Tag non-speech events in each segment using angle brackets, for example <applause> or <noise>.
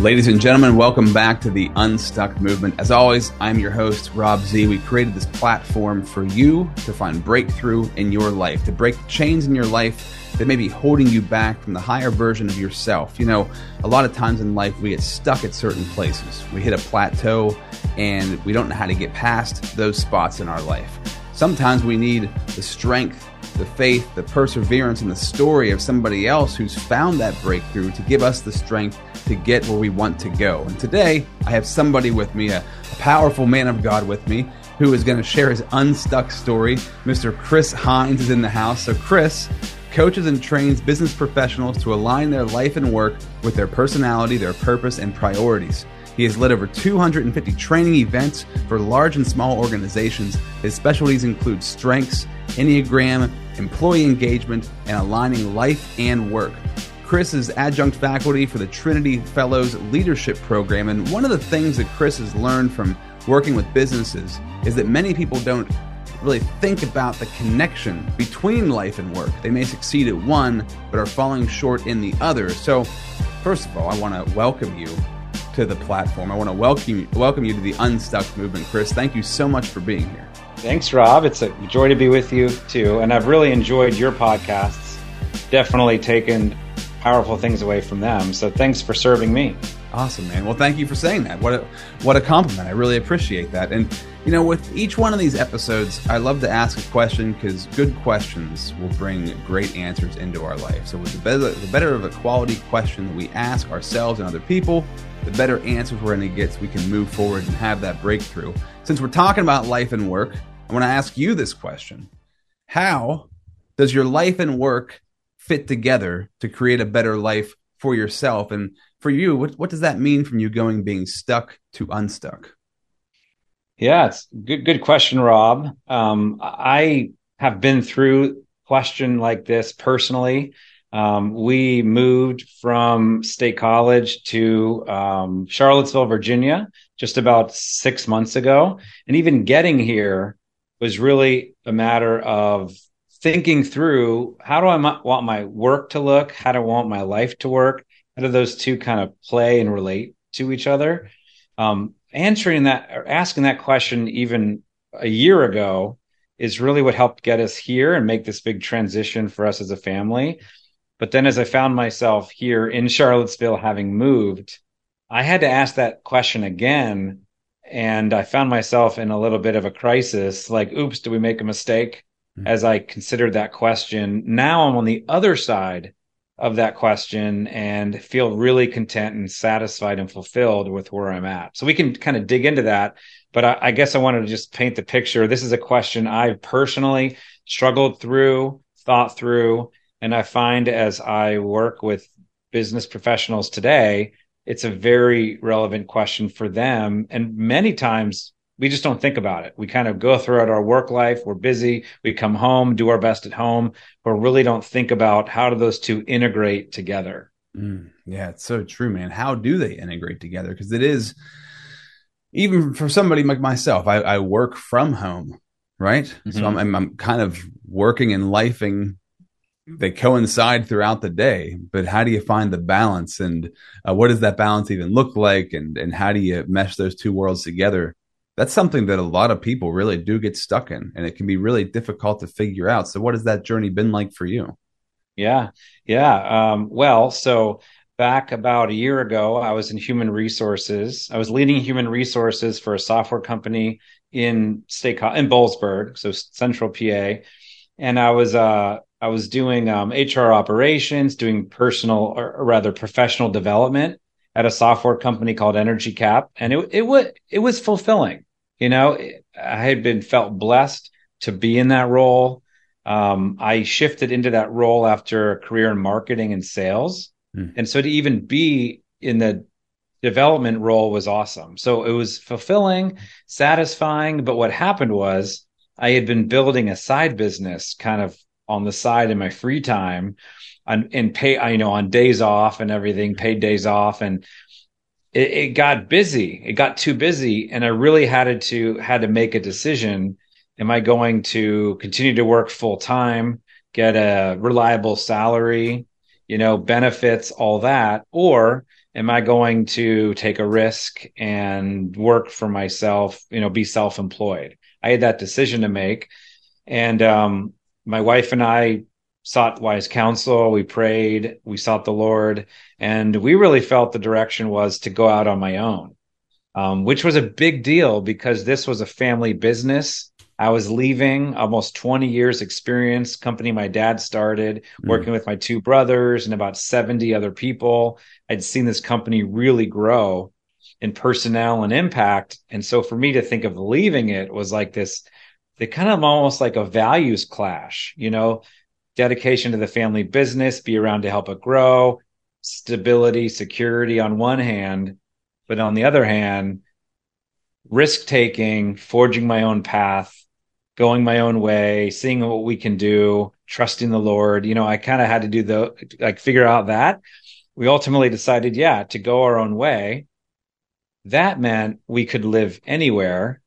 Ladies and gentlemen, welcome back to the Unstuck Movement. As always, I'm your host, Rob Z. We created this platform for you to find breakthrough in your life, to break chains in your life that may be holding you back from the higher version of yourself. You know, a lot of times in life, we get stuck at certain places. We hit a plateau and we don't know how to get past those spots in our life. Sometimes we need the strength the faith, the perseverance, and the story of somebody else who's found that breakthrough to give us the strength to get where we want to go. And today, I have somebody with me, a, a powerful man of God with me, who is going to share his unstuck story. Mr. Chris Heinz is in the house. So, Chris coaches and trains business professionals to align their life and work with their personality, their purpose, and priorities. He has led over 250 training events for large and small organizations. His specialties include strengths, Enneagram, employee engagement, and aligning life and work. Chris is adjunct faculty for the Trinity Fellows Leadership Program, and one of the things that Chris has learned from working with businesses is that many people don't really think about the connection between life and work. They may succeed at one, but are falling short in the other. So, first of all, I want to welcome you to the platform. I want to welcome welcome you to the Unstuck movement, Chris. Thank you so much for being here. Thanks, Rob. It's a joy to be with you too. And I've really enjoyed your podcasts. Definitely taken powerful things away from them. So thanks for serving me. Awesome, man. Well, thank you for saying that. What a what a compliment. I really appreciate that. And you know, with each one of these episodes, I love to ask a question because good questions will bring great answers into our life. So, with the better, the better of a quality question that we ask ourselves and other people, the better answers we're going to get so we can move forward and have that breakthrough. Since we're talking about life and work, I want to ask you this question How does your life and work fit together to create a better life for yourself? And for you, what, what does that mean from you going being stuck to unstuck? Yeah, it's good. Good question, Rob. Um, I have been through question like this personally. Um, we moved from State College to um, Charlottesville, Virginia, just about six months ago, and even getting here was really a matter of thinking through how do I want my work to look? How do I want my life to work? How do those two kind of play and relate to each other? Um, answering that or asking that question even a year ago is really what helped get us here and make this big transition for us as a family. But then as I found myself here in Charlottesville having moved, I had to ask that question again and I found myself in a little bit of a crisis like, oops, did we make a mistake? Mm-hmm. As I considered that question, now I'm on the other side of that question and feel really content and satisfied and fulfilled with where I'm at. So we can kind of dig into that. But I, I guess I wanted to just paint the picture. This is a question I've personally struggled through, thought through, and I find as I work with business professionals today, it's a very relevant question for them. And many times we just don't think about it. We kind of go throughout our work life. We're busy. We come home, do our best at home, but really don't think about how do those two integrate together. Mm, yeah, it's so true, man. How do they integrate together? Because it is, even for somebody like myself, I, I work from home, right? Mm-hmm. So I'm, I'm, I'm kind of working and lifing they coincide throughout the day but how do you find the balance? And uh, what does that balance even look like? And and how do you mesh those two worlds together? That's something that a lot of people really do get stuck in and it can be really difficult to figure out. So what has that journey been like for you? Yeah. Yeah. Um, well so back about a year ago i was in human resources. I was leading human resources for a software company in state in Boalsburg, so central pa and i was uh I was doing um, HR operations, doing personal or rather professional development at a software company called EnergyCAP, and it it was it was fulfilling. You know, I had been felt blessed to be in that role. Um, I shifted into that role after a career in marketing and sales, mm. and so to even be in the development role was awesome. So it was fulfilling, satisfying. But what happened was I had been building a side business kind of on the side in my free time and, and pay, you know, on days off and everything, paid days off. And it, it got busy. It got too busy. And I really had to, had to make a decision. Am I going to continue to work full time, get a reliable salary, you know, benefits, all that? Or am I going to take a risk and work for myself, you know, be self employed? I had that decision to make. And um, my wife and I sought wise counsel. We prayed, we sought the Lord, and we really felt the direction was to go out on my own, um, which was a big deal because this was a family business. I was leaving almost 20 years experience company my dad started mm. working with my two brothers and about 70 other people. I'd seen this company really grow in personnel and impact. And so for me to think of leaving it was like this, the kind of almost like a values clash, you know, dedication to the family business, be around to help it grow, stability, security on one hand, but on the other hand, risk taking, forging my own path, going my own way, seeing what we can do, trusting the Lord. You know, I kind of had to do the like figure out that. We ultimately decided, yeah, to go our own way. That meant we could live anywhere.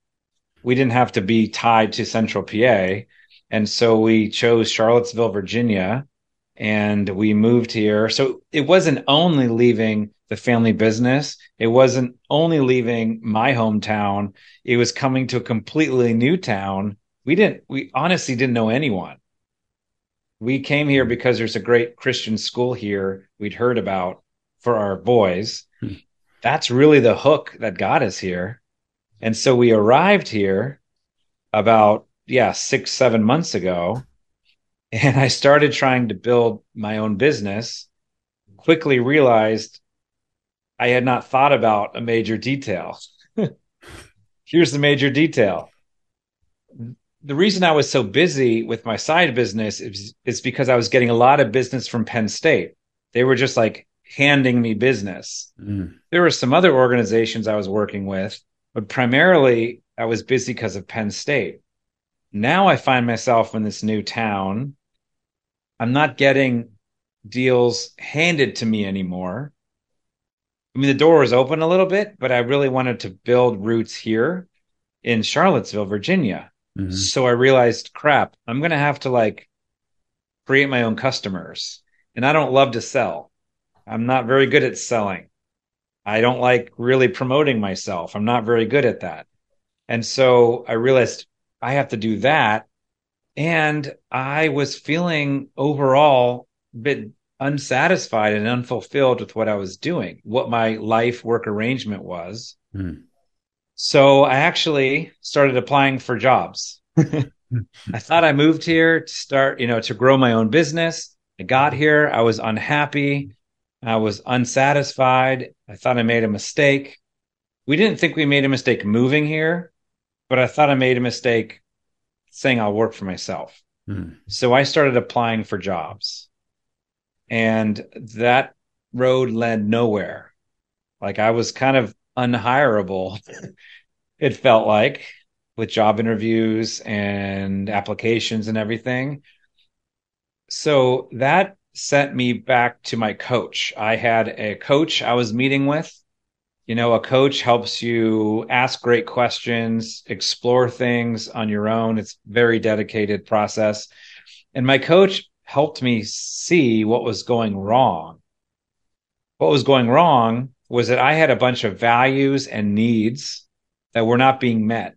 We didn't have to be tied to Central PA. And so we chose Charlottesville, Virginia, and we moved here. So it wasn't only leaving the family business, it wasn't only leaving my hometown, it was coming to a completely new town. We didn't, we honestly didn't know anyone. We came here because there's a great Christian school here we'd heard about for our boys. Hmm. That's really the hook that got us here. And so we arrived here about yeah, six, seven months ago. And I started trying to build my own business. Quickly realized I had not thought about a major detail. <laughs> Here's the major detail. The reason I was so busy with my side business is, is because I was getting a lot of business from Penn State. They were just like handing me business. Mm. There were some other organizations I was working with, but primarily I was busy because of Penn State. Now I find myself in this new town. I'm not getting deals handed to me anymore. I mean, the door was open a little bit, but I really wanted to build roots here in Charlottesville, Virginia. Mm-hmm. So I realized, crap, I'm going to have to like create my own customers. And I don't love to sell. I'm not very good at selling. I don't like really promoting myself. I'm not very good at that. And so I realized I have to do that. And I was feeling overall a bit unsatisfied and unfulfilled with what I was doing, what my life work arrangement was. Mm. So I actually started applying for jobs. <laughs> I thought I moved here to start, you know, to grow my own business. I got here. I was unhappy. I was unsatisfied. I thought I made a mistake. We didn't think we made a mistake moving here but I thought I made a mistake saying I'll work for myself. Mm. So I started applying for jobs. And that road led nowhere. Like I was kind of unhireable, <laughs> it felt like, with job interviews and applications and everything. So that sent me back to my coach. I had a coach I was meeting with you know, a coach helps you ask great questions, explore things on your own. It's very dedicated process. And my coach helped me see what was going wrong. What was going wrong was that I had a bunch of values and needs that were not being met.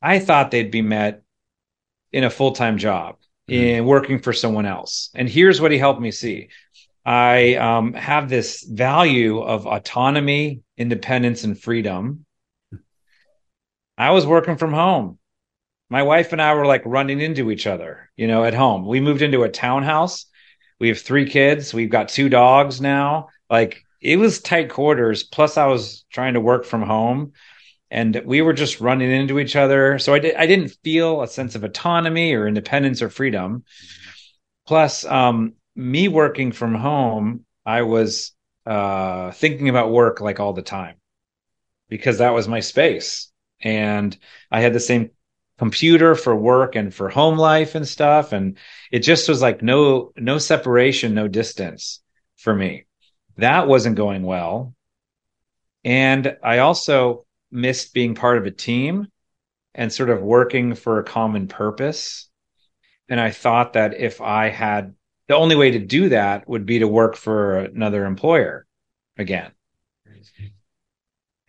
I thought they'd be met in a full time job. In working for someone else. And here's what he helped me see I um, have this value of autonomy, independence, and freedom. I was working from home. My wife and I were like running into each other, you know, at home. We moved into a townhouse. We have three kids. We've got two dogs now. Like it was tight quarters. Plus, I was trying to work from home and we were just running into each other. So I, di- I didn't feel a sense of autonomy or independence or freedom. Plus, um, me working from home, I was uh, thinking about work like all the time because that was my space. And I had the same computer for work and for home life and stuff. And it just was like no, no separation, no distance for me. That wasn't going well. And I also missed being part of a team and sort of working for a common purpose. And I thought that if I had the only way to do that would be to work for another employer again.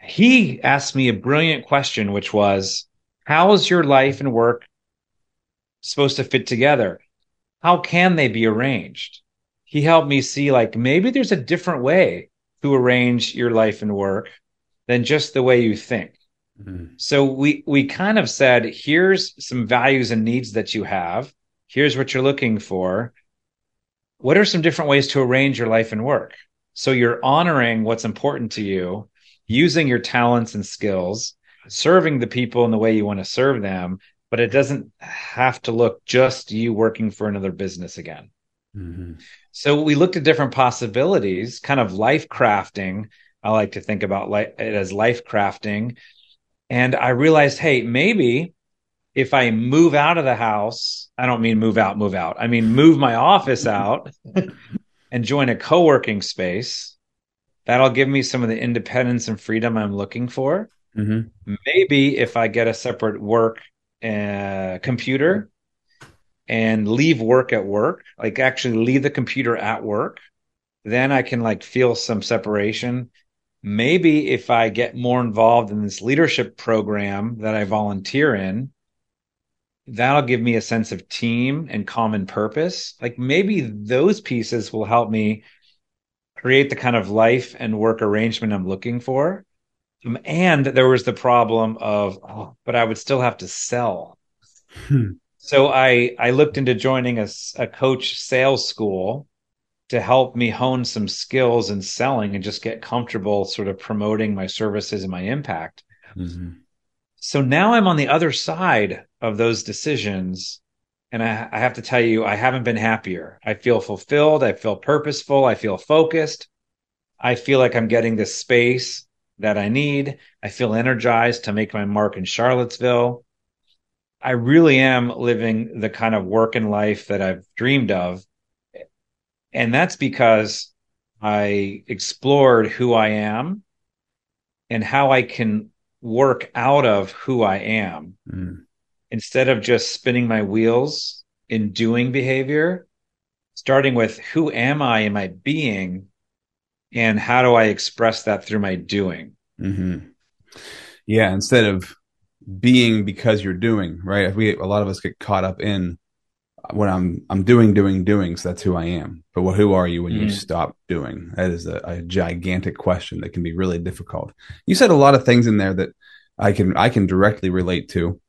He asked me a brilliant question, which was, How is your life and work supposed to fit together? How can they be arranged? He helped me see, like, maybe there's a different way to arrange your life and work than just the way you think. Mm-hmm. So we we kind of said, here's some values and needs that you have. Here's what you're looking for. What are some different ways to arrange your life and work? So you're honoring what's important to you, using your talents and skills, serving the people in the way you want to serve them, but it doesn't have to look just you working for another business again. Mm-hmm. So we looked at different possibilities, kind of life crafting. I like to think about it as life crafting. And I realized, hey, maybe if I move out of the house, I don't mean move out, move out. I mean move my office out <laughs> and join a co-working space. That'll give me some of the independence and freedom I'm looking for. Mm-hmm. Maybe if I get a separate work uh, computer and leave work at work, like actually leave the computer at work, then I can like feel some separation. Maybe if I get more involved in this leadership program that I volunteer in, that'll give me a sense of team and common purpose. Like maybe those pieces will help me create the kind of life and work arrangement I'm looking for. Um, and there was the problem of, oh, but I would still have to sell. Hmm. So I I looked into joining a, a coach sales school to help me hone some skills in selling and just get comfortable sort of promoting my services and my impact. Mm-hmm. So now I'm on the other side of those decisions. And I, I, have to tell you, I haven't been happier. I feel fulfilled. I feel purposeful. I feel focused. I feel like I'm getting the space that I need. I feel energized to make my mark in Charlottesville. I really am living the kind of work and life that I've dreamed of. And that's because I explored who I am and how I can work out of who I am mm. instead of just spinning my wheels in doing behavior, starting with who am I in my being and how do I express that through my doing? Mm-hmm. Yeah, instead of being because you're doing, right? We a lot of us get caught up in when I'm I'm doing doing doing, so that's who I am. But what, who are you when mm. you stop doing? That is a, a, gigantic question that can be really difficult. You said a lot of things in there that I can I can directly relate to.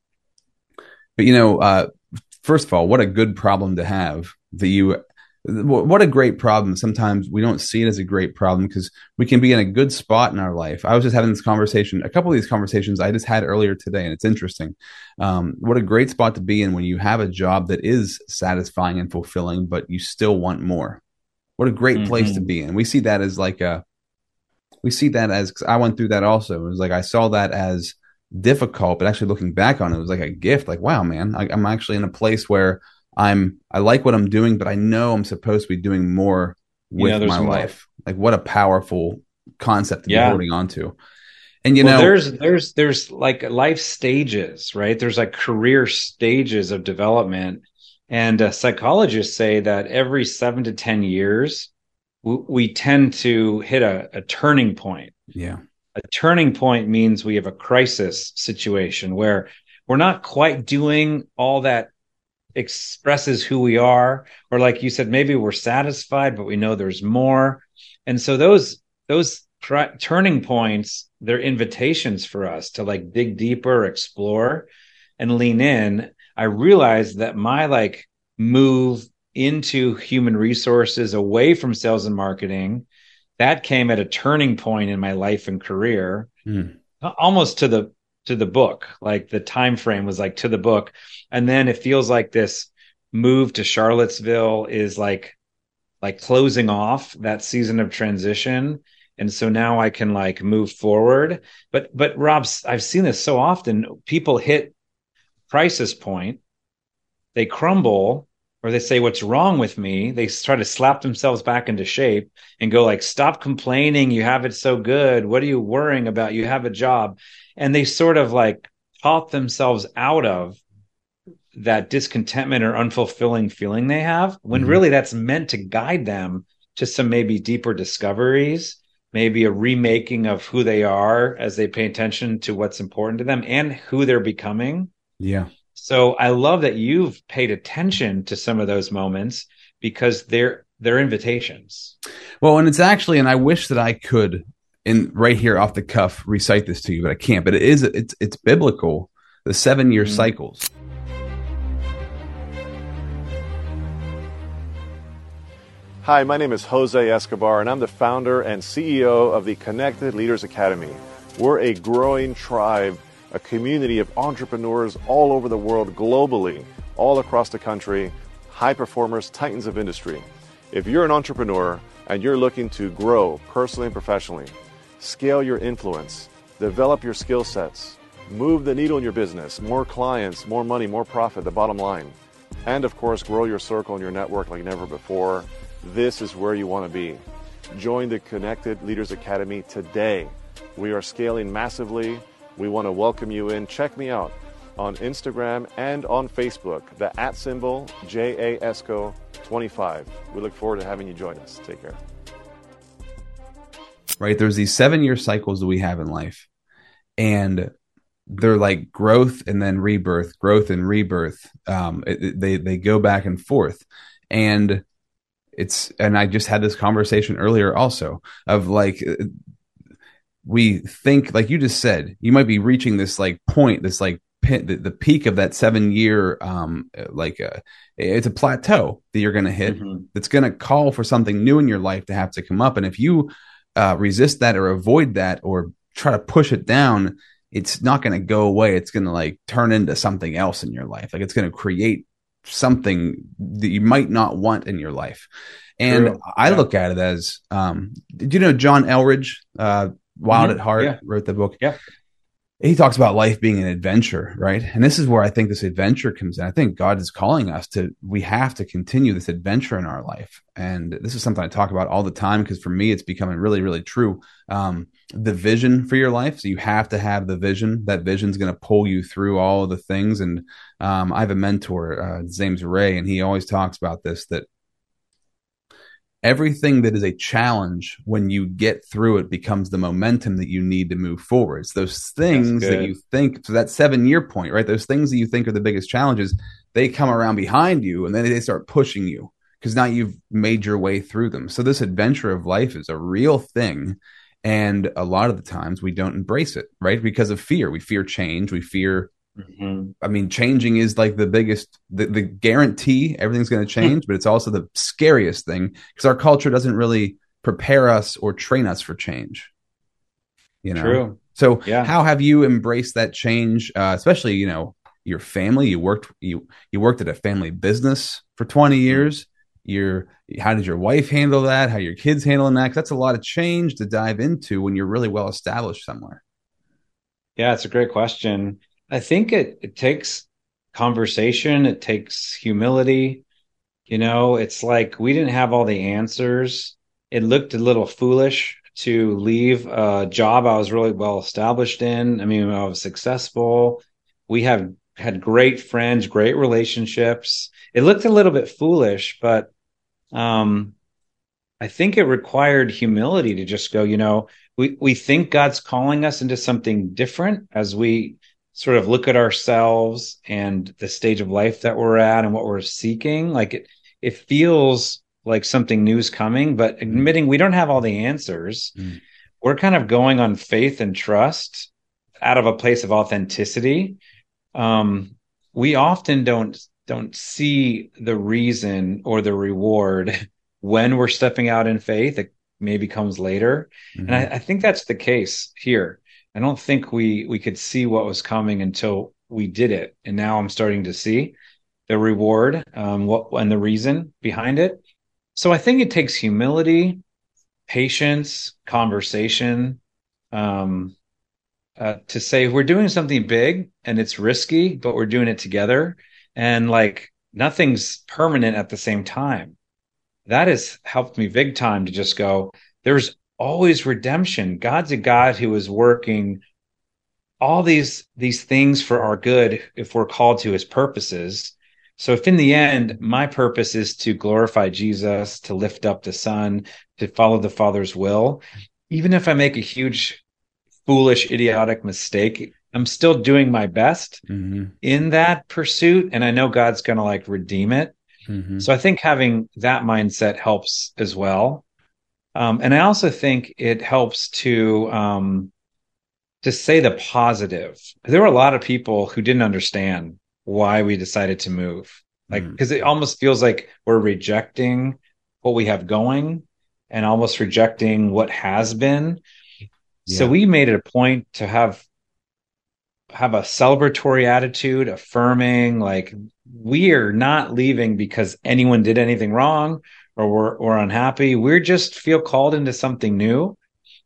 But you know, uh, first of all, what a good problem to have that you what a great problem. Sometimes we don't see it as a great problem because we can be in a good spot in our life. I was just having this conversation, a couple of these conversations I just had earlier today, and it's interesting. Um, what a great spot to be in when you have a job that is satisfying and fulfilling, but you still want more. What a great mm-hmm. place to be in. We see that as like a, we see that as, cause I went through that also. It was like, I saw that as difficult, but actually looking back on it, it was like a gift. Like, wow, man, I, I'm actually in a place where I'm I like what I'm doing, but I know I'm supposed to be doing more with you know, my more. life. Like what a powerful concept to yeah. be holding on to. And you well, know, there's there's there's like life stages, right? There's like career stages of development, and uh, psychologists say that every seven to ten years, w- we tend to hit a, a turning point. Yeah, a turning point means we have a crisis situation where we're not quite doing all that expresses who we are or like you said maybe we're satisfied but we know there's more and so those those tr- turning points they're invitations for us to like dig deeper explore and lean in i realized that my like move into human resources away from sales and marketing that came at a turning point in my life and career mm. almost to the to the book like the time frame was like to the book. And then it feels like this move to charlottesville is like like closing off that season of transition. And so now i can like move forward. But but rob's i've seen this so often. People hit crisis point they crumble or they say what's wrong with me? They try to slap themselves back into shape and go like stop complaining. You have it so good. What are you worrying about? You have a job and they sort of like talk themselves out of that discontentment or unfulfilling feeling they have when Mhm. really that's meant to guide them to some maybe deeper discoveries maybe a remaking of who they are as they pay attention to what's important to them and who they're becoming Yeah. so i love that you've paid attention to some of those moments because they're they're invitations Well, and it's actually, and I wish that I could, in right here off the cuff, recite this to you, but I can't. But it is, it's it's biblical. The seven year Mhm. cycles. Hi, my name is Jose Escobar, and I'm the founder and CEO of the Connected Leaders Academy. We're a growing tribe, a community of entrepreneurs all over the world, globally, all across the country, high performers, titans of industry. If you're an entrepreneur and you're looking to grow personally and professionally, scale your influence, develop your skill sets, move the needle in your business, more clients, more money, more profit, the bottom line, and of course, grow your circle and your network like never before, this is where you want to be. Join the Connected Leaders Academy today. We are scaling massively. We want to welcome you in. Check me out on Instagram and on Facebook, the at symbol JASCO25. We look forward to having you join us. Take care. Right? There's these seven year cycles that we have in life, and they're like growth and then rebirth, growth and rebirth. Um, it, it- they they go back and forth, and it's and I just had this conversation earlier also of like uh, we think like you just said you might be reaching this like point this like pin, the, the peak of that seven year um like uh, it's a plateau that you're going to hit Mhm. that's going to call for something new in your life to have to come up. And if you uh, resist that or avoid that or try to push it down, it's not going to go away. It's going to like turn into something else in your life. Like it's going to create something that you might not want in your life. And True. I Yeah. look at it as, um, did you know John Eldredge, uh, Wild Mhm. at Heart, Yeah. wrote the book? Yeah. He talks about life being an adventure, right? And this is where I think this adventure comes in. I think God is calling us to, we have to continue this adventure in our life. And this is something I talk about all the time because for me, it's becoming really, really true. Um, the vision for your life. So you have to have the vision. That vision is going to pull you through all of the things. And um, I have a mentor, uh, his name's Ray, and he always talks about this that everything that is a challenge when you get through it becomes the momentum that you need to move forward. It's those things that you think, so that seven year point, right? Those things that you think are the biggest challenges, they come around behind you and then they start pushing you because now you've made your way through them. So this adventure of life is a real thing. And a lot of the times we don't embrace it, right? Because of fear. We fear change. We fear Mhm. I mean, changing is like the biggest, the, the guarantee everything's going to change, but it's also the scariest thing because our culture doesn't really prepare us or train us for change. You know, True. so Yeah. how have you embraced that change? Uh, especially, you know, your family. You worked you you worked at a family business for twenty years. Your how did your wife handle that? How your kids handling that? 'Cause that's a lot of change to dive into when you're really well established somewhere. Yeah, it's a great question. I think it, it takes conversation, it takes humility. You know, it's like we didn't have all the answers. It looked a little foolish to leave a job I was really well established in. I mean, I was successful. We have had great friends, great relationships. It looked a little bit foolish, but um, I think it required humility to just go, you know, we, we think God's calling us into something different as we sort of look at ourselves and the stage of life that we're at and what we're seeking. Like it, it feels like something new is coming, but admitting we don't have all the answers, Mm. we're kind of going on faith and trust out of a place of authenticity. Um, we often don't don't see the reason or the reward <laughs> when we're stepping out in faith. It maybe comes later, and I, I think that's the case here. I don't think we we could see what was coming until we did it, and now I'm starting to see the reward, um, what and the reason behind it. So I think it takes humility, patience, conversation, um, uh, to say we're doing something big and it's risky, but we're doing it together, and like nothing's permanent at the same time. That has helped me big time to just go. There's always redemption. God's a God who is working all these these things for our good if we're called to his purposes so if in the end my purpose is to glorify jesus to lift up the son to follow the father's will even if i make a huge foolish idiotic mistake i'm still doing my best mm-hmm. in that pursuit and i know god's going to like redeem it mm-hmm. so i think having that mindset helps as well um, and i also think it helps to um, to say the positive. There were a lot of people who didn't understand why we decided to move. Like, because mm. it almost feels like we're rejecting what we have going and almost rejecting what has been. Yeah. So we made it a point to have have a celebratory attitude, affirming like we are not leaving because anyone did anything wrong or we're, we're unhappy. We're just feel called into something new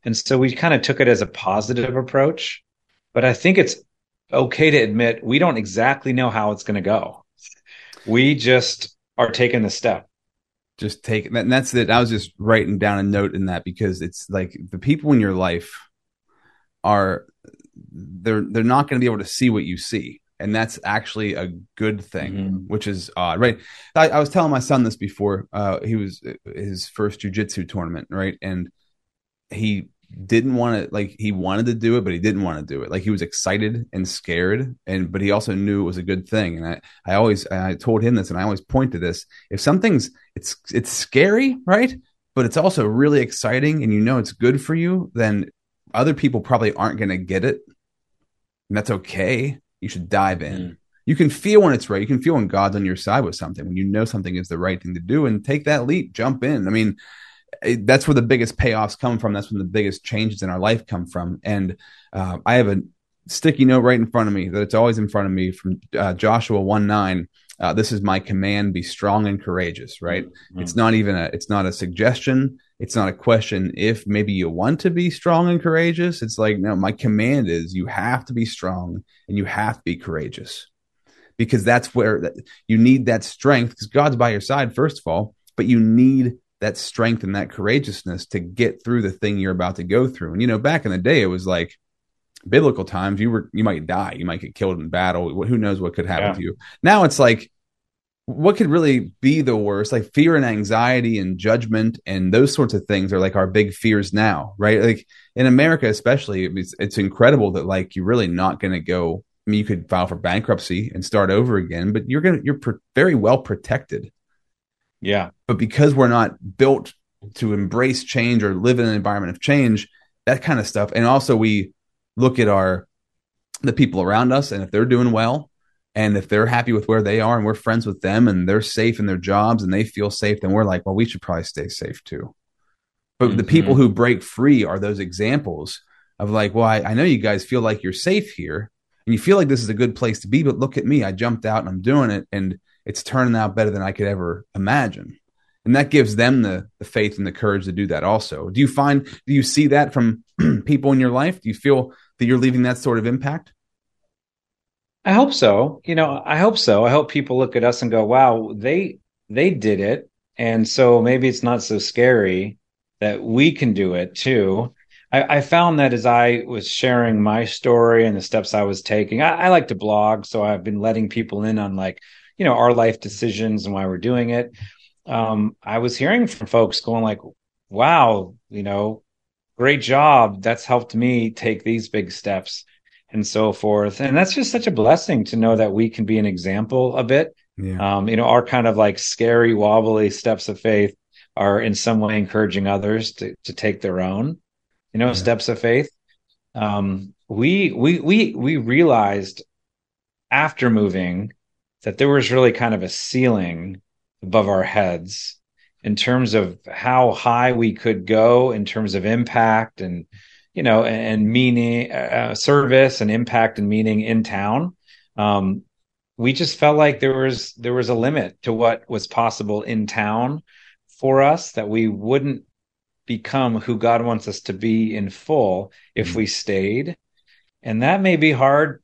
and so we kind of took it as a positive approach. But I think it's okay to admit we don't exactly know how it's going to go. We just are taking the step. Just take and that's it. I was just writing down a note in that because it's like the people in your life are they're they're not going to be able to see what you see and that's actually a good thing, mm-hmm. which is odd, right? I, I, was telling my son this before. Uh, he was his first jujitsu tournament, right? And he didn't want to like he wanted to do it but he didn't want to do it like he was excited and scared and but he also knew it was a good thing and i i always i told him this and i always point to this if something's it's it's scary right but it's also really exciting and you know it's good for you then other people probably aren't going to get it and that's okay you should dive in mm. you can feel when it's right you can feel when god's on your side with something when you know something is the right thing to do and take that leap jump in i mean that's where the biggest payoffs come from. That's when the biggest changes in our life come from. And uh, I have a sticky note right in front of me that it's always in front of me from uh, Joshua 1 9. Uh, this is my command be strong and courageous right mm-hmm. it's not even a it's not a suggestion it's not a question if maybe you want to be strong and courageous it's like no my command is you have to be strong and you have to be courageous because that's where you need that strength because god's by your side first of all but you need that strength and that courageousness to get through the thing you're about to go through. And you know, back in the day, it was like biblical times. You were you might die, you might get killed in battle. Who knows what could happen yeah. to you? Now it's like, what could really be the worst? Like fear and anxiety and judgment and those sorts of things are like our big fears now, right? Like in America, especially, it's, it's incredible that like you're really not going to go. I mean, you could file for bankruptcy and start over again, but you're gonna you're very well protected yeah. But because we're not built to embrace change or live in an environment of change, that kind of stuff. And also we look at our the people around us and if they're doing well and if they're happy with where they are and we're friends with them and they're safe in their jobs and they feel safe, then we're like, well, we should probably stay safe too. But mm-hmm. the people who break free are those examples of like, well, I, I know you guys feel like you're safe here and you feel like this is a good place to be, but look at me. I jumped out and I'm doing it. And it's turning out better than I could ever imagine. And that gives them the, the faith and the courage to do that also. Do you find, do you see that from <clears throat> people in your life? Do you feel that you're leaving that sort of impact? I hope so. You know, I hope so. I hope people look at us and go, wow, they, they did it. And so maybe it's not so scary that we can do it too. I, I, found that as I was sharing my story and the steps I was taking, I, I, like to blog, so I've been letting people in on like you know our life decisions and why we're doing it um, i was hearing from folks going like wow you know great job that's helped me take these big steps and so forth and that's just such a blessing to know that we can be an example of it yeah. um, you know our kind of like scary wobbly steps of faith are in some way encouraging others to, to take their own you know yeah. steps of faith um, we we we we realized after moving that there was really kind of a ceiling above our heads in terms of how high we could go in terms of impact and you know and meaning uh, service and impact and meaning in town. Um, we just felt like there was there was a limit to what was possible in town for us that we wouldn't become who God wants us to be in full if mm-hmm. we stayed. And that may be hard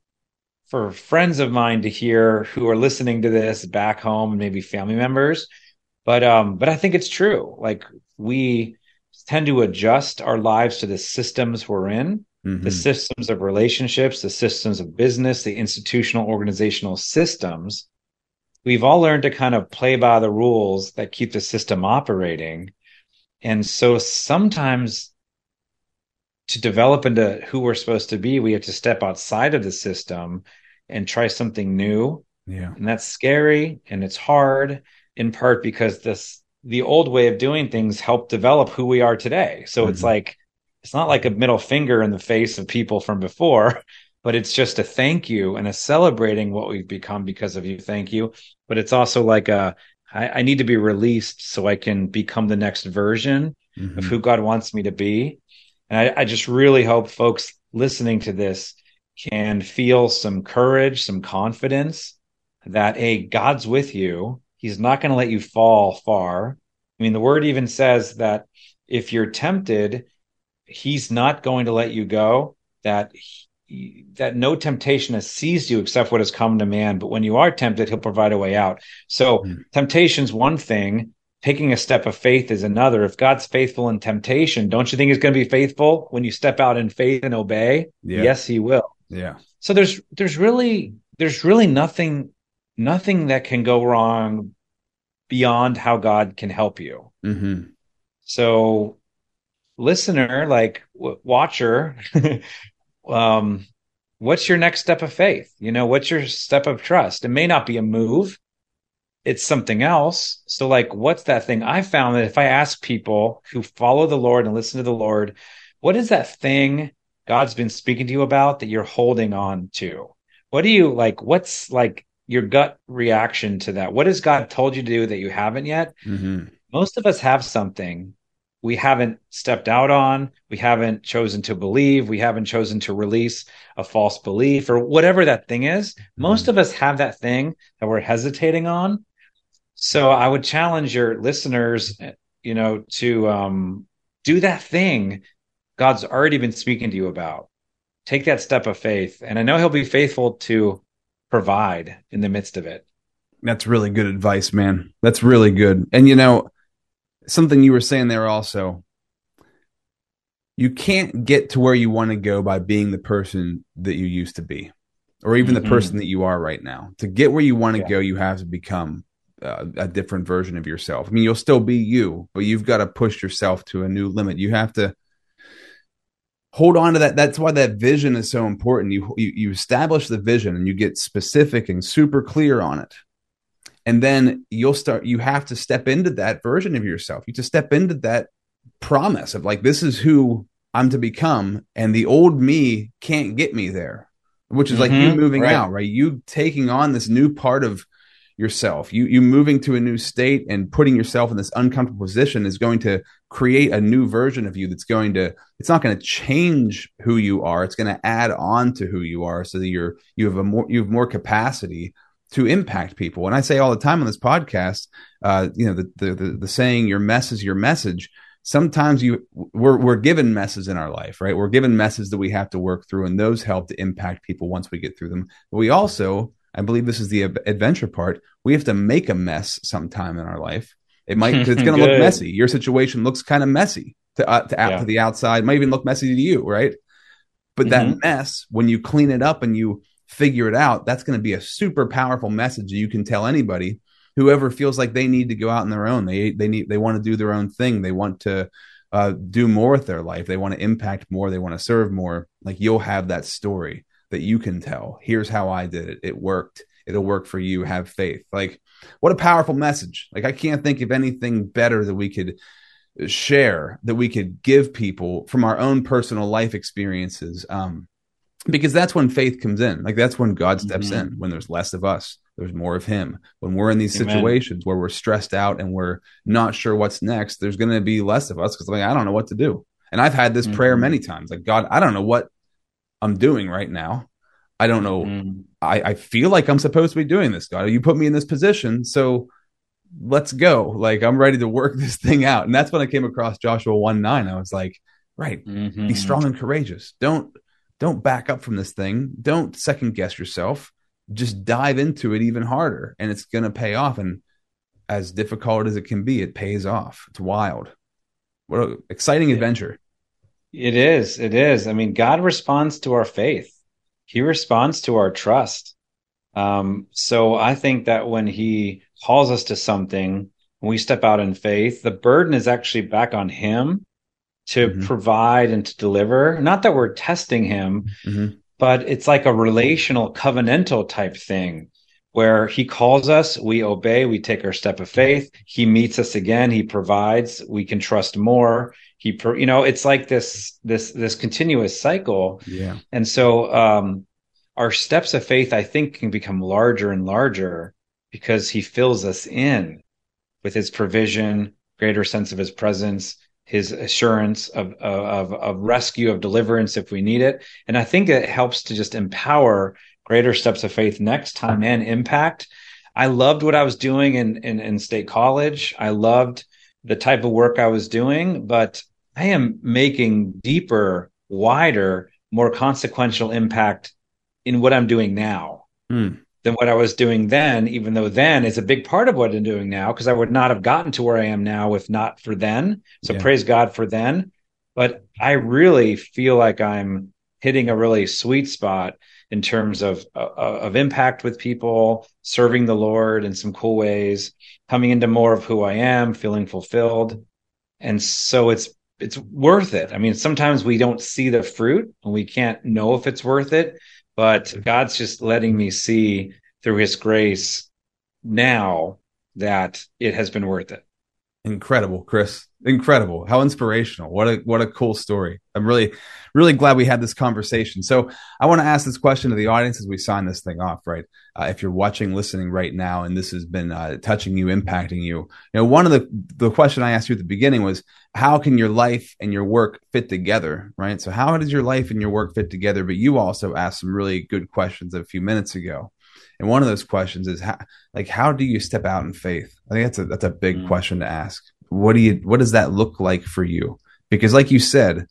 for friends of mine to hear who are listening to this back home and maybe family members but um but i think it's true. Like we tend to adjust our lives to the systems we're in mm-hmm. the systems of relationships, the systems of business, the institutional organizational systems. We've all learned to kind of play by the rules that keep the system operating. And so sometimes to develop into who we're supposed to be, we have to step outside of the system and try something new. Yeah. And that's scary and it's hard in part because this the old way of doing things helped develop who we are today. So mm-hmm. it's like it's not like a middle finger in the face of people from before, <laughs> but it's just a thank you and a celebrating what we've become because of you. Thank you. But it's also like a I, I need to be released so I can become the next version mm-hmm. of who God wants me to be. And I, I just really hope folks listening to this can feel some courage, some confidence that a God's with you He's not going to let you fall far. I mean, the word even says that if you're tempted, he's not going to let you go. That he, that no temptation has seized you except what has come to man. But when you are tempted, he'll provide a way out. So mm. temptation's one thing. Taking a step of faith is another. If God's faithful in temptation, don't you think he's going to be faithful when you step out in faith and obey? Yeah. Yes, he will. Yeah. So there's there's really there's really nothing nothing that can go wrong beyond how God can help you. Mm-hmm. So, listener, like w- watcher, <laughs> um, what's your next step of faith? You know, what's your step of trust? It may not be a move. It's something else. So, like, what's that thing? I found that if I ask people who follow the Lord and listen to the Lord, what is that thing God's been speaking to you about that you're holding on to? What do you like? What's like your gut reaction to that. What has God told you to do that you haven't yet? Mm-hmm. Most of us have something we haven't stepped out on, we haven't chosen to believe, we haven't chosen to release a false belief or whatever that thing is. Mm-hmm. Most of us have that thing that we're hesitating on. So I would challenge your listeners, you know, to um, do that thing God's already been speaking to you about. Take that step of faith. And I know he'll be faithful to provide in the midst of it. That's really good advice, man. That's really good. And you know, something you were saying there also, you can't get to where you want to go by being the person that you used to be or even mm-hmm. the person that you are right now. To get where you want to yeah. go, you have to become uh, a different version of yourself. I mean, you'll still be you, but you've got to push yourself to a new limit. You have to hold on to that. That's why that vision is so important. You, you you establish the vision and you get specific and super clear on it. And then you'll start you have to step into that version of yourself. You have to step into that promise of like this is who i'm to become and the old me can't get me there which is mm-hmm, like you mm-hmm. moving right. out right? You taking on this new part of yourself. You you moving to a new state and putting yourself in this uncomfortable position is going to create a new version of you that's going to it's not going to change who you are. It's going to add on to who you are so that you're you have a more you have more capacity to impact people. And I say all the time on this podcast, uh, you know, the, the the the saying your mess is your message sometimes you we're we're given messes in our life, right? We're given messes that we have to work through, and those help to impact people once we get through them. But we also I believe this is the adventure part. We have to make a mess sometime in our life. It might it's going to look <laughs> messy. Your situation looks kind of messy to uh, to, yeah. to the outside. It might even look messy to you, right? But mm-hmm. that mess, when you clean it up and you figure it out, that's going to be a super powerful message you can tell anybody whoever feels like they need to go out on their own. They they need they want to do their own thing. They want to uh, do more with their life. They want to impact more. They want to serve more. Like you'll have that story that you can tell. Here's how I did it. It worked. It'll work for you. Have faith. Like, what a powerful message. Like, I can't think of anything better that we could share, that we could give people from our own personal life experiences. Um, because that's when faith comes in. Like, that's when God steps mm-hmm. in, when there's less of us, there's more of Him. When we're in these Amen. situations where we're stressed out and we're not sure what's next, there's going to be less of us because, like, I don't know what to do. And I've had this mm-hmm. prayer many times like, God, I don't know what I'm doing right now. I don't know. Mm. I, I feel like I'm supposed to be doing this, God. You put me in this position. So let's go. Like I'm ready to work <laughs> this thing out. And that's when I came across Joshua 1 9. I was like, right, mm-hmm. be strong and courageous. Don't don't back up from this thing. Don't second guess yourself. Just dive into it even harder. And it's gonna pay off. And as difficult as it can be, it pays off. It's wild. What an exciting adventure. It is. It is. I mean, God responds to our faith. He responds to our trust. Um, so I think that when he calls us to something, when we step out in faith, the burden is actually back on him to mm-hmm. provide and to deliver. Not that we're testing him, mm-hmm. but it's like a relational covenantal type thing where he calls us, we obey, we take our step of faith. He meets us again, he provides, we can trust more. He, you know, it's like this, this, this continuous cycle. Yeah. And so, um, our steps of faith, I think, can become larger and larger because he fills us in with his provision, greater sense of his presence, his assurance of, of, of rescue, of deliverance if we need it. And I think it helps to just empower greater steps of faith next time and impact. I loved what I was doing in, in, in state college. I loved the type of work I was doing, but I am making deeper, wider, more consequential impact in what I'm doing now. Mm than what I was doing then, even though then is a big part of what I'm doing now, because I would not have gotten to where I am now if not for then. So yeah. praise God for then. But I really feel like I'm hitting a really sweet spot in terms of uh, of impact with people, serving the Lord in some cool ways, coming into more of who I am, feeling fulfilled. And so it's it's worth it. I mean, sometimes we don't see the fruit and we can't know if it's worth it but God's just letting me see through his grace now that it has been worth it. Incredible, Chris. Incredible. How inspirational. What a what a cool story. I'm really really glad we had this conversation. So, I want to ask this question to the audience as we sign this thing off, right? Uh, if you're watching, listening right now and this has been uh, touching you, impacting you. You know, one of the the question I asked you at the beginning was how can your life and your work fit together, right? So, how does your life and your work fit together? But you also asked some really good questions a few minutes ago. And one of those questions is how, like, how do you step out in faith? I think that's a, that's a big mm. question to ask. What do you, what does that look like for you? Because like you said,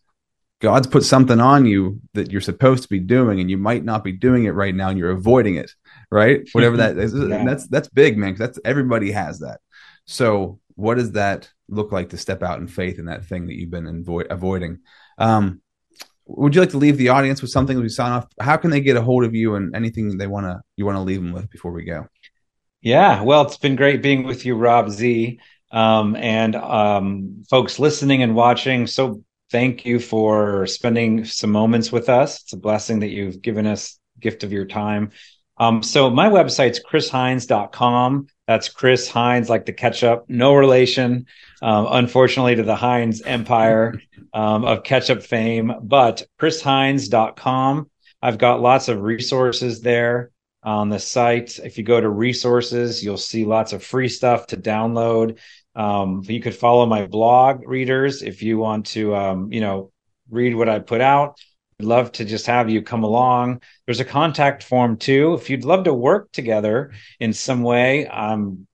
God's put something on you that you're supposed to be doing and you might not be doing it right now and you're avoiding it, right? <laughs> Whatever that is. yeah. That's, that's big, man. That's, everybody has that. So what does that look like to step out in faith in that thing that you've been avo- avoiding? Um, would you like to leave the audience with something we sign off? How can they get a hold of you and anything they want to you want to leave them with before we go? Yeah, well, it's been great being with you, Rob Z, um, and um, folks listening and watching. So thank you for spending some moments with us. It's a blessing that you've given us gift of your time. Um, so my website's chrisheinz.com. That's Chris Heinz, like the ketchup, no relation, um, unfortunately, to the Heinz empire <laughs> um, of ketchup fame, but chrisheinz.com. I've got lots of resources there on the site. If you go to resources, you'll see lots of free stuff to download. Um, you could follow my blog readers if you want to, um, you know, read what I put out. Love to just have you come along. There's a contact form too. If you'd love to work together in some way, I'm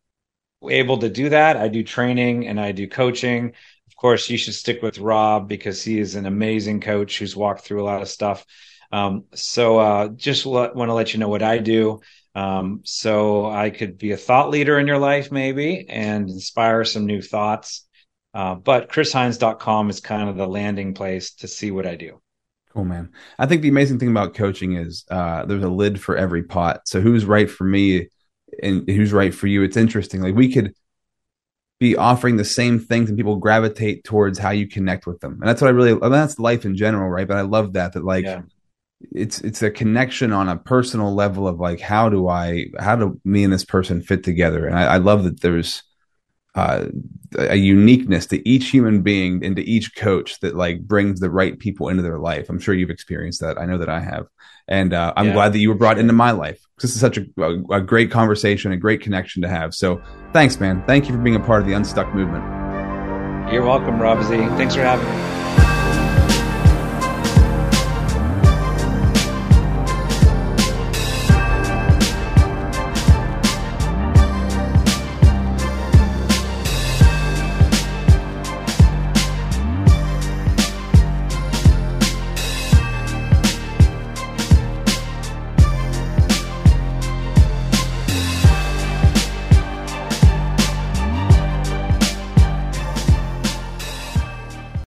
able to do that. I do training and I do coaching. Of course, you should stick with Rob because he is an amazing coach who's walked through a lot of stuff. Um, so uh, just want to let you know what I do. Um, so I could be a thought leader in your life, maybe, and inspire some new thoughts. Uh, but chrisheinz.com is kind of the landing place to see what I do. Cool, man. I think the amazing thing about coaching is uh, there's a lid for every pot. So who's right for me and who's right for you? It's interesting. Like we could be offering the same things and people gravitate towards how you connect with them. And that's what I really, I mean, that's life in general, right? But I love that, that like, yeah. it's, it's a connection on a personal level of like, how do I, how do me and this person fit together? And I, I love that there's, uh, a uniqueness to each human being and to each coach that like brings the right people into their life. I'm sure you've experienced that. I know that I have, and uh, I'm yeah. glad that you were brought into my life. This is such a, a, a great conversation, a great connection to have. So thanks, man. Thank you for being a part of the Unstuck movement. You're welcome, Rob Z. Thanks for having me.